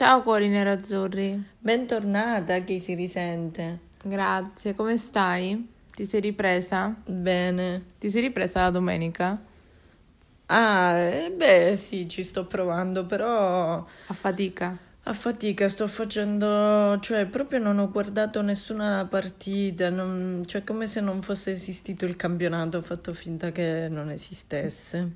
Ciao cuori nerazzurri. Bentornata, chi si risente? Grazie, come stai? Ti sei ripresa? Bene. Ti sei ripresa la domenica? Ah, eh, beh, sì, ci sto provando, però A fatica. a fatica sto facendo, cioè proprio non ho guardato nessuna partita, non- cioè come se non fosse esistito il campionato, ho fatto finta che non esistesse.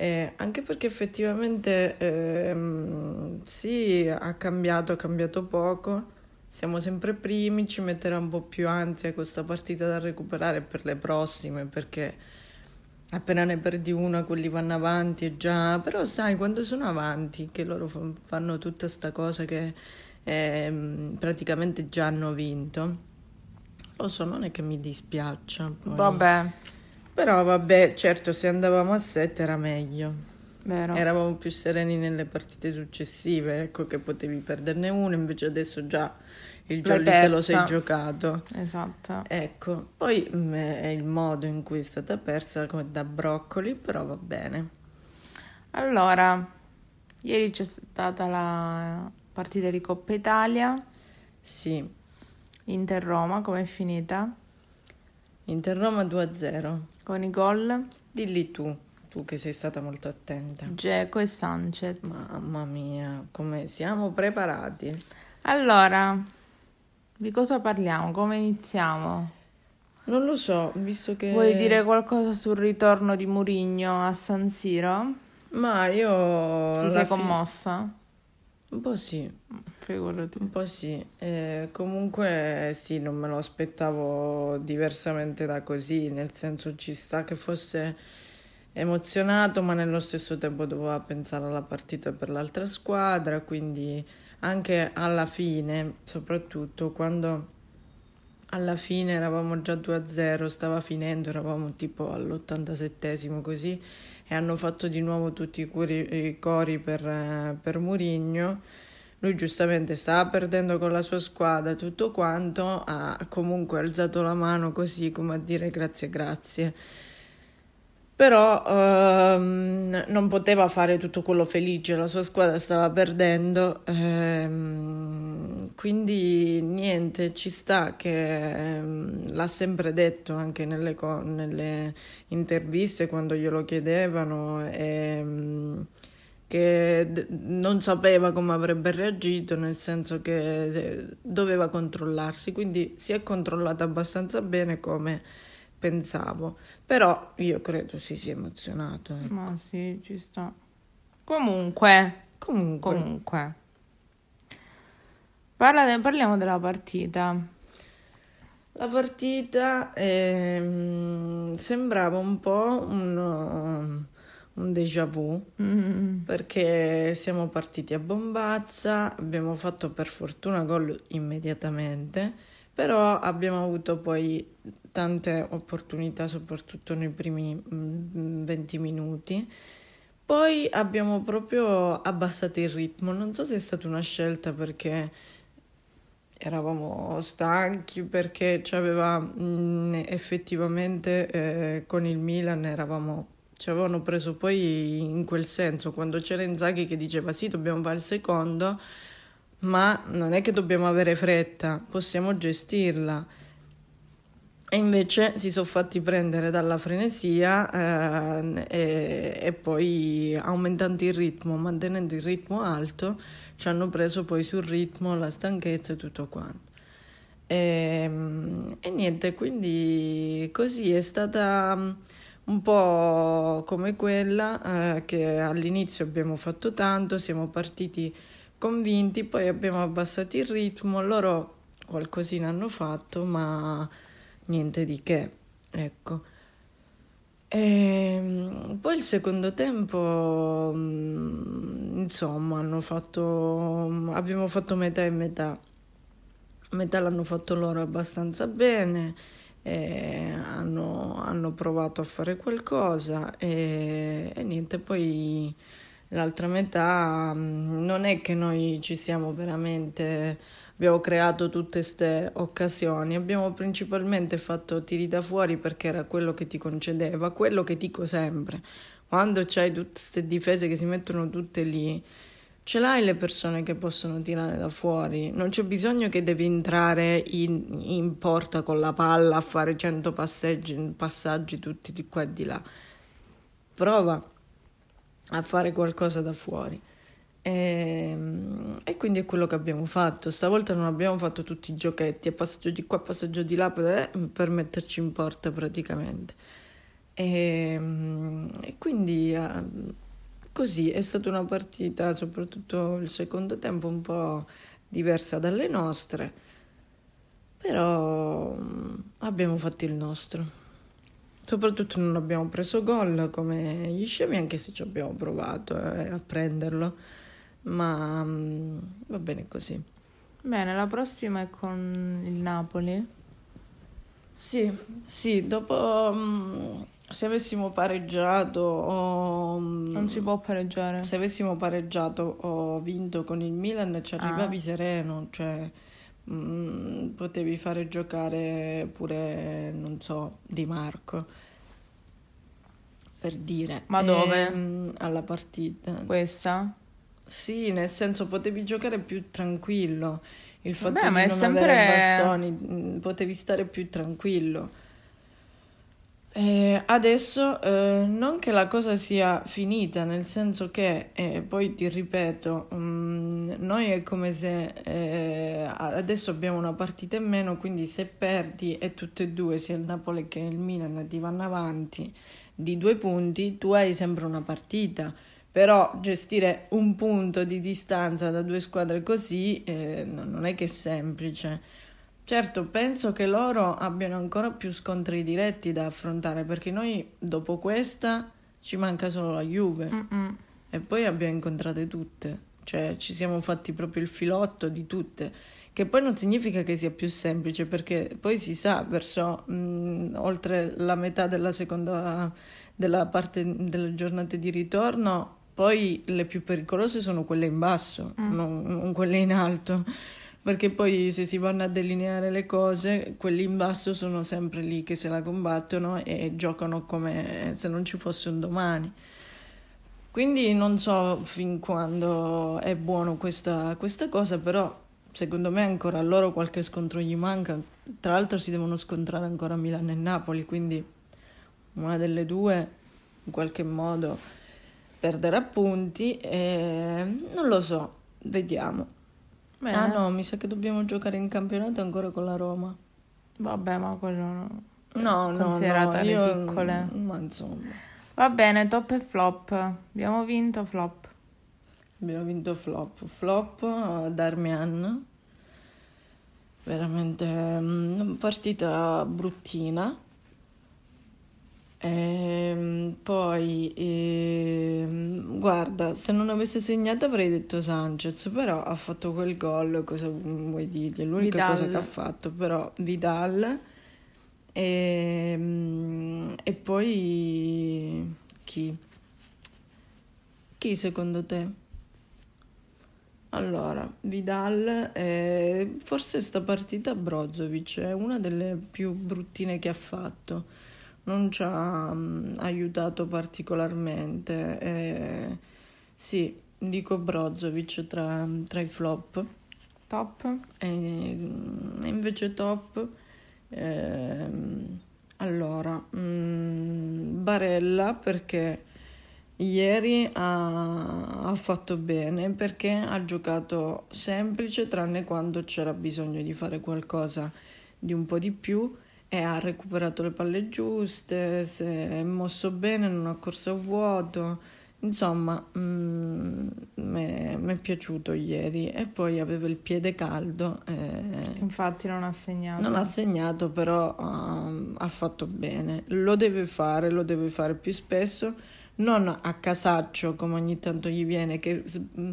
Eh, anche perché effettivamente ehm, sì, ha cambiato, ha cambiato poco. Siamo sempre primi, ci metterà un po' più ansia questa partita da recuperare per le prossime, perché appena ne perdi una, quelli vanno avanti e già. Però sai, quando sono avanti, che loro fa- fanno tutta sta cosa che ehm, praticamente già hanno vinto, lo so, non è che mi dispiaccia. poi. Vabbè, Però vabbè, certo, se andavamo a 7 era meglio. vero. Eravamo più sereni nelle partite successive, ecco che potevi perderne una, invece adesso già il jolly te lo sei giocato. Esatto. Ecco, poi mm, è il modo in cui è stata persa come da broccoli, però va bene. Allora, ieri c'è stata la partita di Coppa Italia, Sì, Inter-Roma, com'è finita? Inter Roma 2-0. Con i gol Dilli tu, tu che sei stata molto attenta. Geco e Sanchez. Mamma mia, come siamo preparati. Allora, di cosa parliamo? Come iniziamo? Non lo so, visto che... Vuoi dire qualcosa sul ritorno di Murigno a San Siro? Ma io... Ti sei fi- commossa? Un po' sì. Figurati. Un po' sì, Eh, comunque sì, non me lo aspettavo diversamente da così, nel senso ci sta che fosse emozionato, ma nello stesso tempo doveva pensare alla partita per l'altra squadra, quindi anche alla fine, soprattutto quando alla fine eravamo già 2-0, stava finendo, eravamo tipo all'87esimo così e hanno fatto di nuovo tutti i, curi- i cori per, per Murigno. Lui giustamente stava perdendo con la sua squadra tutto quanto, ha comunque alzato la mano così come a dire grazie, grazie. Però ehm, non poteva fare tutto quello felice, la sua squadra stava perdendo, ehm, quindi niente, ci sta che ehm, l'ha sempre detto anche nelle, nelle interviste quando glielo chiedevano. ehm, che d- non sapeva come avrebbe reagito, nel senso che eh, doveva controllarsi, quindi si è controllata abbastanza bene come pensavo, però io credo si sia emozionato. ecco. Ma sì, ci sta. Comunque, Comunque, comunque. Parla- parliamo della partita. la partita ehm, sembrava un po' un, un déjà vu. Mm, perché siamo partiti a bombazza, abbiamo fatto per fortuna gol immediatamente, però abbiamo avuto poi tante opportunità, soprattutto nei primi mm, 20 minuti. Poi abbiamo proprio abbassato il ritmo, non so se è stata una scelta perché eravamo stanchi, perché c'aveva mm, effettivamente eh, con il Milan eravamo ci avevano preso poi in quel senso, quando c'era Inzaghi che diceva sì, dobbiamo fare il secondo, ma non è che dobbiamo avere fretta, possiamo gestirla. E invece si sono fatti prendere dalla frenesia eh, e, e poi aumentando il ritmo, mantenendo il ritmo alto, ci hanno preso poi sul ritmo la stanchezza e tutto quanto. E, e niente, quindi così è stata mm, un po' come quella eh, che all'inizio abbiamo fatto tanto, siamo partiti convinti, poi abbiamo abbassato il ritmo, loro qualcosina hanno fatto, ma niente di che, ecco. E, poi il secondo tempo, mm, insomma, hanno fatto, abbiamo fatto metà e metà. Metà l'hanno fatto loro abbastanza bene, hanno, hanno provato a fare qualcosa e, e niente, poi l'altra metà mm, non è che noi ci siamo veramente abbiamo creato tutte queste occasioni, abbiamo principalmente fatto tiri da fuori perché era quello che ti concedeva, quello che dico sempre, quando c'hai tutte queste difese che si mettono tutte lì, ce l'hai le persone che possono tirare da fuori, non c'è bisogno che devi entrare in, in porta con la palla a fare 100 passaggi, passaggi tutti di qua e di là. Prova a fare qualcosa da fuori. E, ehm, e, quindi è quello che abbiamo fatto. Stavolta non abbiamo fatto tutti i giochetti, a passaggio di qua, passaggio di là per, per metterci in porta praticamente. E, ehm, e quindi Così è stata una partita, soprattutto il secondo tempo, un po' diversa dalle nostre, però mm, abbiamo fatto il nostro. Soprattutto non abbiamo preso gol come gli scemi, anche se ci abbiamo provato eh, a prenderlo, ma mm, va bene così. Bene, la prossima è con il Napoli. Sì, sì, dopo mm, se avessimo pareggiato o... Non si può pareggiare. Se avessimo pareggiato o vinto con il Milan ci arrivavi ah. sereno, cioè mh, mm, potevi fare giocare pure, non so, Di Marco. Per dire. Ma dove? Ehm, alla partita. Questa? Sì, nel senso potevi giocare più tranquillo. Il fatto Beh, di non sempre... avere bastoni, mm, potevi stare più tranquillo. Eh, adesso eh, non che la cosa sia finita, nel senso che, eh, poi ti ripeto, um, noi è come se eh, adesso abbiamo una partita in meno, quindi se perdi e tutte e due, sia il Napoli che il Milan, ti vanno avanti di due punti, tu hai sempre una partita. Però gestire un punto di distanza da due squadre così eh, non è che è semplice. Certo, penso che loro abbiano ancora più scontri diretti da affrontare perché noi dopo questa ci manca solo la Juve Mm-mm. e poi abbiamo incontrate tutte, cioè ci siamo fatti proprio il filotto di tutte, che poi non significa che sia più semplice perché poi si sa verso mh, oltre la metà della seconda della parte delle giornate di ritorno, poi le più pericolose sono quelle in basso, mm. non, non quelle in alto perché poi se si vanno a delineare le cose, quelli in basso sono sempre lì che se la combattono e giocano come se non ci fosse un domani. Quindi non so fin quando è buono questa, questa cosa, però secondo me ancora a loro qualche scontro gli manca. Tra l'altro si devono scontrare ancora Milano e Napoli, quindi una delle due in qualche modo perderà punti e non lo so, vediamo. Bene. Ah no, mi sa che dobbiamo giocare in campionato ancora con la Roma. Vabbè, ma quello no. No, no, considerato no, io... piccole. Ma insomma. Va bene, top e flop. Abbiamo vinto flop. Abbiamo vinto flop. Flop uh, Darmian. Veramente um, partita bruttina ehm, poi, eh, guarda, se non avesse segnato avrei detto Sanchez, però ha fatto quel gol, cosa vuoi dirgli? È l'unica Vidal. cosa che ha fatto, però Vidal e, ehm, e poi chi? Chi secondo te? Allora, Vidal, eh, forse sta partita Brozovic è una delle più bruttine che ha fatto non ci ha um, aiutato particolarmente. Eh, sì, dico Brozovic tra, tra i flop. Top? E, invece top... Eh, allora, mh, mm, Barella perché ieri ha, ha, fatto bene perché ha giocato semplice tranne quando c'era bisogno di fare qualcosa di un po' di più e ha recuperato le palle giuste, si è mosso bene, non ha corso a vuoto. Insomma, mm, mi è piaciuto ieri e poi aveva il piede caldo. Infatti non ha segnato. Non ha segnato, però uh, ha fatto bene. Lo deve fare, lo deve fare più spesso, non a casaccio come ogni tanto gli viene, che mm,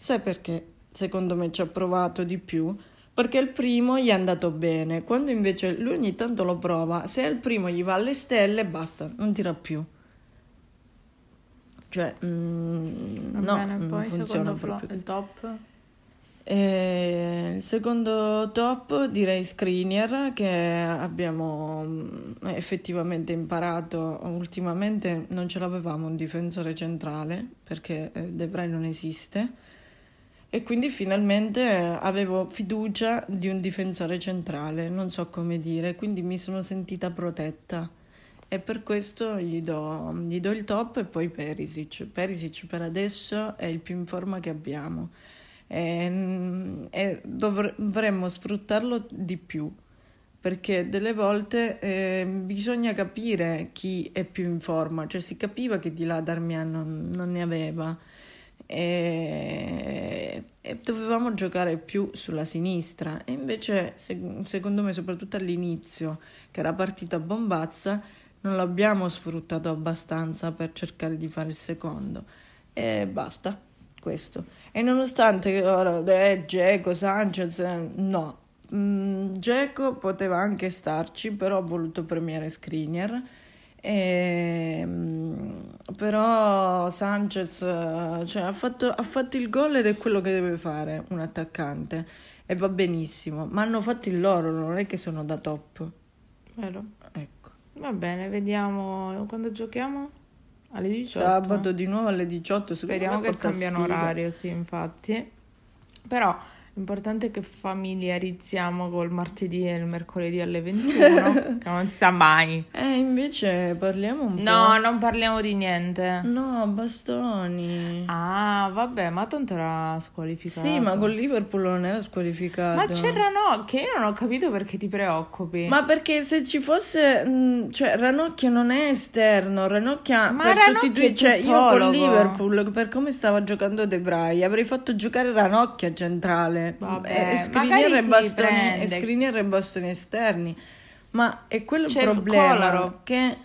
sai perché secondo me ci ha provato di più perché il primo gli è andato bene, quando invece lui ogni tanto lo prova, se il primo gli va alle stelle basta, non tira più. Cioè, mm, no, bene, non poi funziona proprio. il top? E il secondo top direi Screener che abbiamo mm, effettivamente imparato ultimamente non ce l'avevamo un difensore centrale perché eh, De Vrij non esiste E quindi finalmente avevo fiducia di un difensore centrale, non so come dire, quindi mi sono sentita protetta. E per questo gli do, gli do il top e poi Perisic. Perisic per adesso è il più in forma che abbiamo e, e dovremmo sfruttarlo di più perché delle volte eh, bisogna capire chi è più in forma, cioè si capiva che di là Darmian non, non ne aveva e, e, dovevamo giocare più sulla sinistra. E invece se, secondo me soprattutto all'inizio che era partita bombazza non l'abbiamo sfruttato abbastanza per cercare di fare il secondo. E basta questo. E nonostante ora eh, Geco, Sanchez no. Mm, Geco poteva anche starci però ho voluto premiare Skriniar e, mm, però Sanchez cioè, ha, fatto, ha fatto il gol ed è quello che deve fare un attaccante e va benissimo ma hanno fatto il loro non è che sono da top vero ecco va bene vediamo quando giochiamo alle 18. Sabato di nuovo alle 18. Speriamo che cambiano orario, sì, infatti. Però L'importante è che familiarizziamo col martedì e il mercoledì alle 21, che non si sa mai. Eh, invece parliamo un no, po'. No, non parliamo di niente. No, bastoni. Ah, vabbè, ma tanto era squalificato. Sì, ma con Liverpool non era squalificato. Ma c'è Ranocchia, io non ho capito perché ti preoccupi. Ma perché se ci fosse... Mh, cioè, Ranocchia non è esterno, Ranocchia ma per sostituire... Cioè, io con Liverpool, per come stava giocando De Vrij, avrei fatto giocare Ranocchia centrale. Vabbè, e Skriniar e bastoni, Skriniar e bastoni esterni. Ma è quello il C'è problema Colaro. che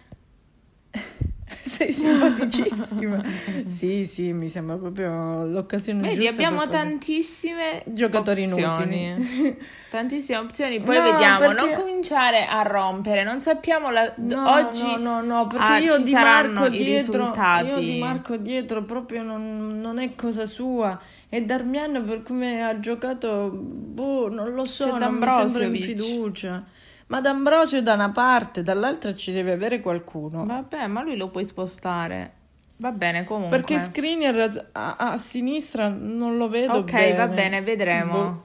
sei simpaticissima. sì, sì, mi sembra proprio l'occasione Vedi, giusta. abbiamo tantissime giocatori opzioni. inutili. tantissime opzioni, poi No, vediamo, perché- non cominciare a rompere, non sappiamo la... No, oggi no, no, no, perché ah, io di Marco dietro, risultati. io di Marco dietro proprio non, non è cosa sua. E Darmian per come ha giocato, boh, non lo so, C'è non mi sembra in fiducia. Ma D'Ambrosio da una parte, dall'altra ci deve avere qualcuno. Vabbè, ma lui lo puoi spostare. Va bene, comunque. Perché Skriniar a, a sinistra non lo vedo Ok, bene. va bene, vedremo. Boh.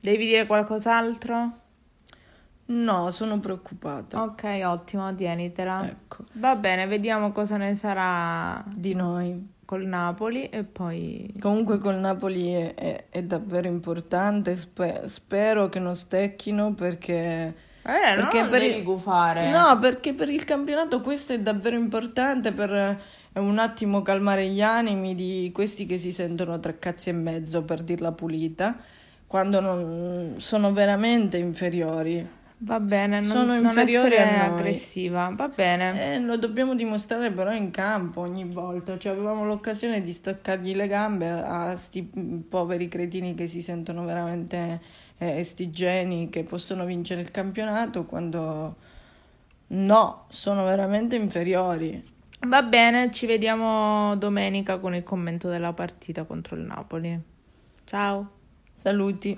Devi dire qualcos'altro? No, sono preoccupata. Ok, ottimo, tienitela. Ecco, Va bene, vediamo cosa ne sarà di noi. Col Napoli e poi... Comunque col Napoli è, è- è davvero importante, spe- spero che non stecchino perché... Vabbè, Perché non per devi il- gufare. No, perché per il campionato questo è davvero importante per eh, un attimo calmare gli animi di questi che si sentono tre cazzi e mezzo, per dirla pulita, quando non sono veramente inferiori. Va bene, non, Sono non inferiori essere a noi. aggressiva. Va bene. E lo dobbiamo dimostrare però in campo ogni volta. Cioè, avevamo l'occasione di staccargli le gambe a, sti poveri cretini che si sentono veramente eh, estigeni, che possono vincere il campionato quando no, sono veramente inferiori. Va bene, ci vediamo domenica con il commento della partita contro il Napoli. Ciao. Saluti.